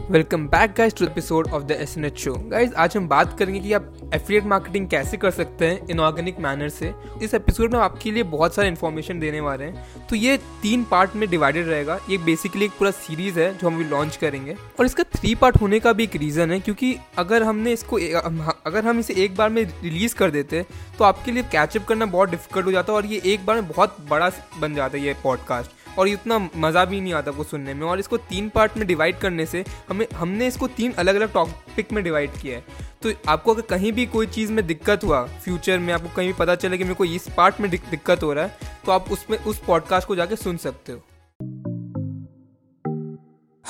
Welcome back guys to episode of the S N H show guys आज हम बात करेंगे कि आप एफिलिएट मार्केटिंग कैसे कर सकते हैं इनऑर्गेनिक मैनर से। इस एपिसोड में आपके लिए बहुत सारे इन्फॉर्मेशन देने वाले हैं। तो ये तीन पार्ट में डिवाइडेड रहेगा। ये बेसिकली एक पूरा सीरीज़ है जो हम लॉन्च करेंगे। और इसका थ्री पार्ट होने का भी एक रीज़न है, क्योंकि अगर हमने इसको अगर हम इसे एक बार में रिलीज़ कर देते तो आपके लिए कैचअप करना बहुत डिफ़िकल्ट हो जाता और ये एक बार में बहुत बड़ा बन जाता है ये पॉडकास्ट और इतना मज़ा भी नहीं आता को सुनने में। और इसको तीन पार्ट में डिवाइड करने से हमें, हमने इसको तीन अलग अलग टॉपिक में डिवाइड किया है। तो आपको अगर कहीं भी कोई चीज़ में दिक्कत हुआ फ्यूचर में, आपको कहीं भी पता चले कि मेरे को इस पार्ट में दिक्कत हो रहा है तो आप उसमें, उस पॉडकास्ट को जाके सुन सकते हो।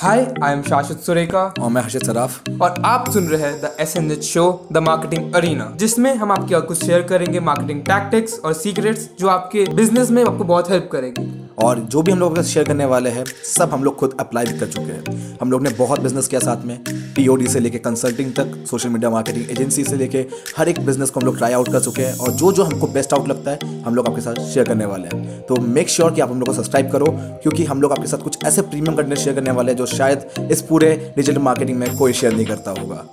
हाय आई एम शाश्वत सुरेखा और मैं हर्षित सराफ और आप सुन रहे हैं the S N H show the marketing arena जिसमें हम आपके और कुछ शेयर करेंगे मार्केटिंग टैक्टिक्स और सीक्रेट्स जो आपके बिज़नेस में आपको बहुत हेल्प करेंगे। और जो भी हम लोग शेयर करने वाले हैं सब हम लोग खुद अप्लाई भी कर चुके हैं। हम लोग ने बहुत बिज़नेस किया साथ में टीओडी से लेके कंसल्टिंग तक सोशल मीडिया मार्केटिंग एजेंसी से लेके हर एक बिज़नेस को हम लोग ट्राई आउट कर चुके हैं। और जो जो हमको बेस्ट आउट लगता है हम लोग आपके साथ शेयर करने वाले हैं। तो मेक श्योर sure कि आप हम लोग को सब्सक्राइब करो क्योंकि हम लोग आपके साथ कुछ ऐसे प्रीमियम कंटेंट शेयर करने वाले हैं जो शायद इस पूरे डिजिटल मार्केटिंग में कोई शेयर नहीं करता होगा।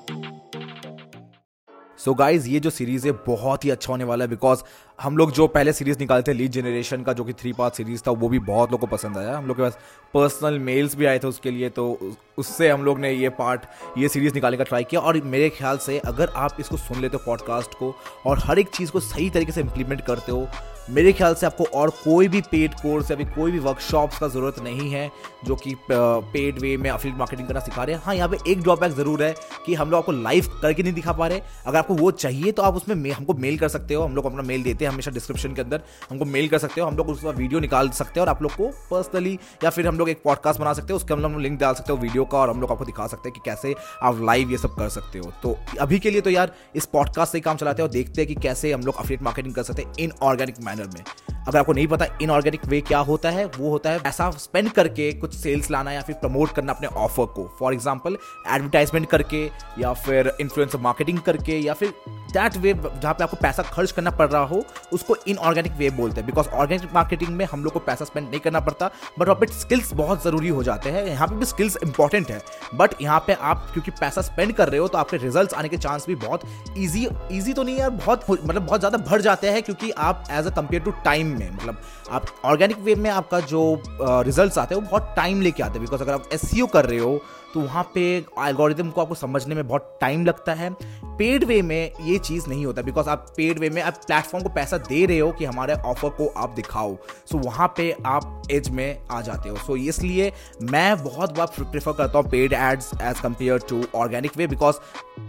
सो so गाइज़ ये जो सीरीज़ है, बहुत ही अच्छा होने वाला है बिकॉज़ हम लोग जो पहले सीरीज़ निकाले थे लीड जनरेशन का, जो कि थ्री पार्ट सीरीज़ था, वो भी बहुत लोगों को पसंद आया। हम लोग के पास पर्सनल मेल्स भी आए थे उसके लिए तो उससे हम लोग ने ये पार्ट ये सीरीज़ निकालने का ट्राई किया। और मेरे ख्याल से अगर आप इसको सुन लेते हो पॉडकास्ट को, और हर एक चीज़ को सही तरीके से इम्प्लीमेंट करते हो मेरे ख्याल से आपको और कोई भी पेड कोर्स या कोई भी वर्कशॉप्स का ज़रूरत नहीं है जो कि पेड वे में अफिल मार्केटिंग करना सिखा रहे हैं। हाँ यहाँ पे एक ड्रॉबैक ज़रूर है कि हम लोग आपको लाइव करके नहीं दिखा पा रहे। अगर आपको वो चाहिए तो आप उसमें हमको मेल कर सकते हो। हम लोग अपना मेल देते हैं हमेशा डिस्क्रिप्शन के अंदर। हमको मेल कर सकते हो। हम लोग उसका वीडियो निकाल सकते हैं और आप लोग को पर्सनली या फिर हम लोग एक पॉडकास्ट बना सकते हो। उसके हम लोग लिंक डाल सकते हो वीडियो का और हम लोग आपको दिखा सकते हैं कि कैसे आप लाइव ये सब कर सकते हो। तो अभी के लिए तो यार इस पॉडकास्ट से काम चलाते हैं और देखते हैं कि कैसे हम लोग अफिलेट मार्केटिंग कर सकते हैं इन ऑर्गेनिक मैनर में अगर आपको नहीं पता इनऑर्गेनिक वे क्या होता है, वो होता है पैसा स्पेंड करके कुछ सेल्स लाना या फिर प्रमोट करना अपने ऑफ़र को। फॉर एग्ज़ाम्पल एडवर्टाइजमेंट करके या फिर इन्फ्लुएंसर मार्केटिंग करके या फिर दैट वे जहाँ पे आपको पैसा खर्च करना पड़ रहा हो, उसको इनऑर्गेनिक वे बोलते हैं। बिकॉज़ ऑर्गेनिक मार्केटिंग में हम लोग को पैसा स्पेंड नहीं करना पड़ता बट वहाँ पर स्किल्स बहुत ज़रूरी हो जाते हैं। यहाँ पे भी स्किल्स इंपॉर्टेंट है बट यहाँ पे आप क्योंकि पैसा स्पेंड कर रहे हो तो आपके रिज़ल्ट आने के चांस भी बहुत ईजी ईजी तो नहीं है बहुत मतलब बहुत ज़्यादा बढ़ जाते हैं क्योंकि आप as a compare to time में मतलब आप ऑर्गेनिक वे में आपका जो रिज़ल्ट आते हैं, वो बहुत टाइम लेके आते हैं बिकॉज़ अगर आप एस कर रहे हो तो वहाँ पे एल्गोरिदम को आपको समझने में बहुत टाइम लगता है। पेड वे में ये चीज़ नहीं होता बिकॉज़ आप पेड वे में आप प्लेटफॉर्म को पैसा दे रहे हो कि हमारे ऑफ़र को आप दिखाओ। सो वहाँ पे आप एज में आ जाते हो। सो इसलिए मैं बहुत बार प्रेफर करता हूँ paid ads as compare to organic way because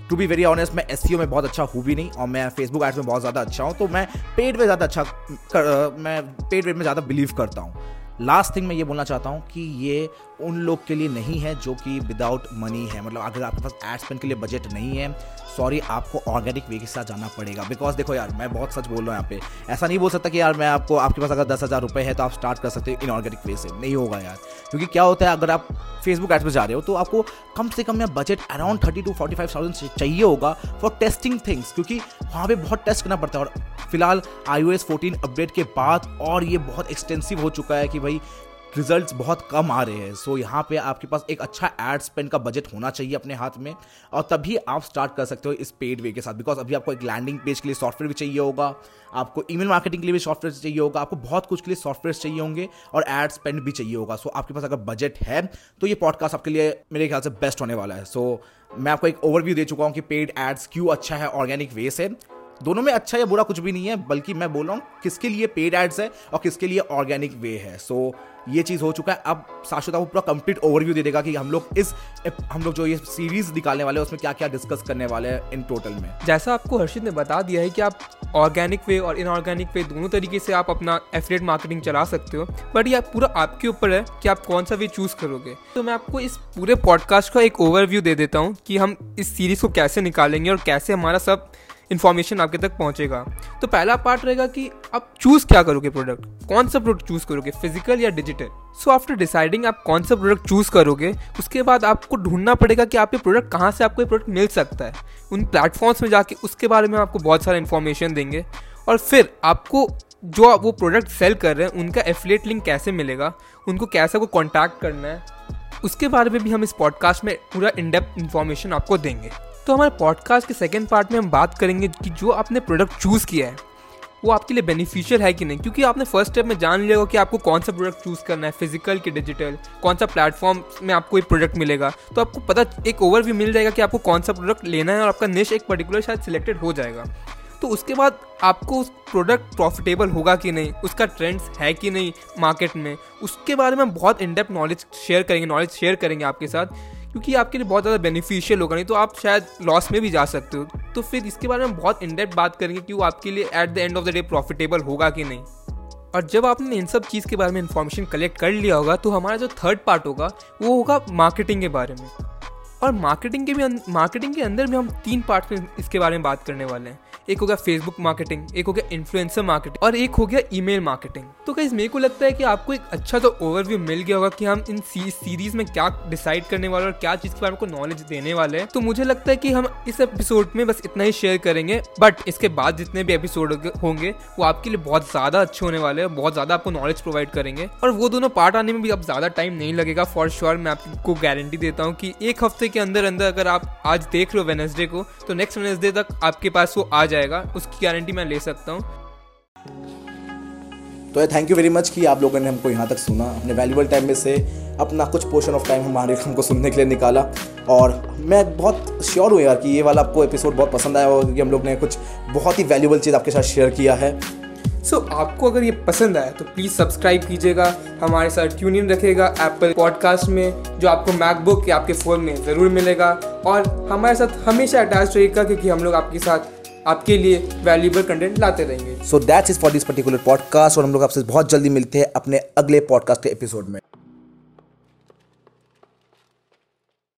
to be very honest मैं एस में बहुत अच्छा हूँ भी नहीं और मैं फेसबुक एड्स में बहुत ज़्यादा अच्छा हूँ। तो मैं पेड वे ज़्यादा अच्छा कर, मैं पेड वे में ज़्यादा बिलीव करता हूँ। लास्ट थिंग मैं ये बोलना चाहता हूँ कि ये उन लोग के लिए नहीं है जो कि विदाउट मनी है। मतलब अगर आपके पास एड स्पेंड के लिए बजट नहीं है सॉरी आपको ऑर्गेनिक वे के साथ जाना पड़ेगा। बिकॉज़ देखो यार, मैं बहुत सच बोल रहा हूँ यहाँ पे। ऐसा नहीं बोल सकता कि यार मैं आपको, आपके पास अगर दस हज़ार रुपये है तो आप स्टार्ट कर सकते हो इन ऑर्गेनिक वे से। नहीं होगा यार। क्योंकि क्या होता है, अगर आप फेसबुक एड्स पर जा रहे हो तो आपको कम से कम या budget around thirty to forty five thousand चाहिए होगा फॉर टेस्टिंग थिंग्स क्योंकि वहाँ पर बहुत टेस्ट करना पड़ता है। और फ़िलहाल I O S fourteen update के बाद और ये बहुत एक्सटेंसिव हो चुका है कि भाई रिजल्ट्स बहुत कम आ रहे हैं। सो so, यहाँ पे आपके पास एक अच्छा एड स्पेंड का बजट होना चाहिए अपने हाथ में और तभी आप स्टार्ट कर सकते हो इस पेड वे के साथ। बिकॉज़ अभी आपको एक लैंडिंग पेज के लिए सॉफ्टवेयर भी चाहिए होगा आपको ईमेल मार्केटिंग के लिए भी सॉफ्टवेयर चाहिए होगा आपको बहुत कुछ के लिए सॉफ्टवेयर चाहिए होंगे और एड स्पेंड भी चाहिए होगा। सो so, आपके पास अगर बजट है तो ये पॉडकास्ट आपके लिए मेरे ख्याल से बेस्ट होने वाला है। सो so, मैं आपको एक ओवरव्यू दे चुका हूँ कि पेड एड्स क्यों अच्छा है ऑर्गेनिक वे से। दोनों में अच्छा या बुरा कुछ भी नहीं है बल्कि मैं बोल रहा हूँ किसके लिए पेड एड्स है और किसके लिए ऑर्गेनिक वे है। सो so, ये चीज़ हो चुका है। अब शाश्वत आपको पूरा कंप्लीट ओवरव्यू दे देगा कि हम लोग इस हम लोग जो ये सीरीज़ निकालने वाले हैं उसमें क्या क्या डिस्कस करने वाले हैं इन टोटल में। जैसा आपको हर्षित ने बता दिया है कि आप ऑर्गेनिक वे और इनऑर्गेनिक वे दोनों तरीके से आप अपना एफिलेट मार्केटिंग चला सकते हो बट ये पूरा आपके ऊपर है कि आप कौन सा वे चूज़ करोगे। तो मैं आपको इस पूरे पॉडकास्ट का एक ओवरव्यू दे देता हूँ कि हम इस सीरीज़ को कैसे निकालेंगे और कैसे हमारा सब इन्फॉर्मेशन आपके तक पहुंचेगा। तो पहला पार्ट रहेगा कि आप चूज़ क्या करोगे प्रोडक्ट कौन सा प्रोडक्ट चूज़ करोगे? फ़िज़िकल या डिजिटल सो आफ्टर डिसाइडिंग आप कौन सा प्रोडक्ट चूज़ करोगे, उसके बाद आपको ढूंढना पड़ेगा कि आप ये प्रोडक्ट कहाँ से आपको ये प्रोडक्ट मिल सकता है। उन प्लेटफॉर्म्स में जाके उसके बारे में आपको बहुत सारा इन्फॉर्मेशन देंगे। और फिर आपको जो आप वो प्रोडक्ट सेल कर रहे हैं, उनका एफिलेट लिंक कैसे मिलेगा? उनको कैसे को कॉन्टैक्ट करना है? उसके बारे में भी हम इस पॉडकास्ट में पूरा इन डेप्थ इन्फॉर्मेशन आपको देंगे। तो हमारे पॉडकास्ट के सेकेंड पार्ट में हम बात करेंगे कि जो आपने प्रोडक्ट चूज़ किया है, वो आपके लिए बेनिफिशियल है कि नहीं? क्योंकि आपने फ़र्स्ट स्टेप में जान लिया होगा कि आपको कौन सा प्रोडक्ट चूज़ करना है फ़िज़िकल कि डिजिटल कौन सा प्लेटफॉर्म में आपको ये प्रोडक्ट मिलेगा? तो आपको पता एक ओवरव्यू मिल जाएगा कि आपको कौन सा प्रोडक्ट लेना है और आपका निश एक पर्टिकुलर शायद सिलेक्टेड हो जाएगा। तो उसके बाद आपको उस प्रोडक्ट प्रॉफिटेबल होगा कि नहीं? उसका ट्रेंड्स है कि नहीं मार्केट में? उसके बारे में बहुत इनडेप्थ नॉलेज शेयर करेंगे नॉलेज शेयर करेंगे आपके साथ, क्योंकि आपके लिए बहुत ज़्यादा बेनिफिशियल होगा, नहीं तो आप शायद लॉस में भी जा सकते हो। तो फिर इसके बारे में बहुत इनडेप्थ बात करेंगे कि वो आपके लिए at the end of the day profitable होगा कि नहीं। और जब आपने इन सब चीज़ के बारे में इन्फॉर्मेशन कलेक्ट कर लिया होगा तो हमारा जो थर्ड पार्ट होगा, वो होगा मार्केटिंग के बारे में। और मार्केटिंग के भी मार्केटिंग के अंदर भी हम तीन पार्ट में इसके बारे में बात करने वाले हैं। एक हो गया फेसबुक मार्केटिंग एक हो गया इन्फ्लुएंसर मार्केटिंग और एक हो गया ईमेल मार्केटिंग तो कहीं मेरे को लगता है कि आपको एक अच्छा तो ओवरव्यू मिल गया होगा कि हम इन सीरीज़ में क्या डिसाइड करने वाले और क्या चीज़ के बारे में नॉलेज देने वाले हैं। तो मुझे लगता है कि हम इस एपिसोड में बस इतना ही शेयर करेंगे बट इसके बाद जितने भी एपिसोड होंगे वो आपके लिए बहुत ज़्यादा अच्छे होने वाले हैं, बहुत ज़्यादा आपको नॉलेज प्रोवाइड करेंगे। और वो दोनों पार्ट आने में भी अब ज़्यादा टाइम नहीं लगेगा फॉर श्योर मैं आपको गारंटी देता हूँ कि एक हफ़्ते के अंदर अंदर अगर आप आज देख रहे हो को तो नेक्स्ट वेनसडे तक आपके पास वो आ जाएगा उसकी गारंटी मैं ले सकता हूँ। तो थैंक यू वेरी मच कि आप लोगों ने हमको यहाँ तक सुना। अपने वैल्यूबल टाइम में से अपना कुछ पोर्शन ऑफ़ टाइम हमारे हमको सुनने के लिए निकाला। और मैं बहुत श्योर हूँ यार कि ये वाला आपको एपिसोड बहुत पसंद आया होगा क्योंकि हम लोग ने कुछ बहुत ही वैल्यूबल चीज़ आपके साथ शेयर किया है। सो so, आपको अगर ये पसंद आया तो प्लीज़ सब्सक्राइब कीजिएगा हमारे साथ ट्यून इन रखेगा एप्पल पॉडकास्ट में जो आपको मैकबुक या आपके फ़ोन में ज़रूर मिलेगा। और हमारे साथ हमेशा अटैच रहेगा क्योंकि हम लोग आपके साथ आपके लिए वैल्यूबल कंटेंट लाते रहेंगे। So that's is for this particular podcast और हम लोग आपसे बहुत जल्दी मिलते हैं अपने अगले पॉडकास्ट के एपिसोड में।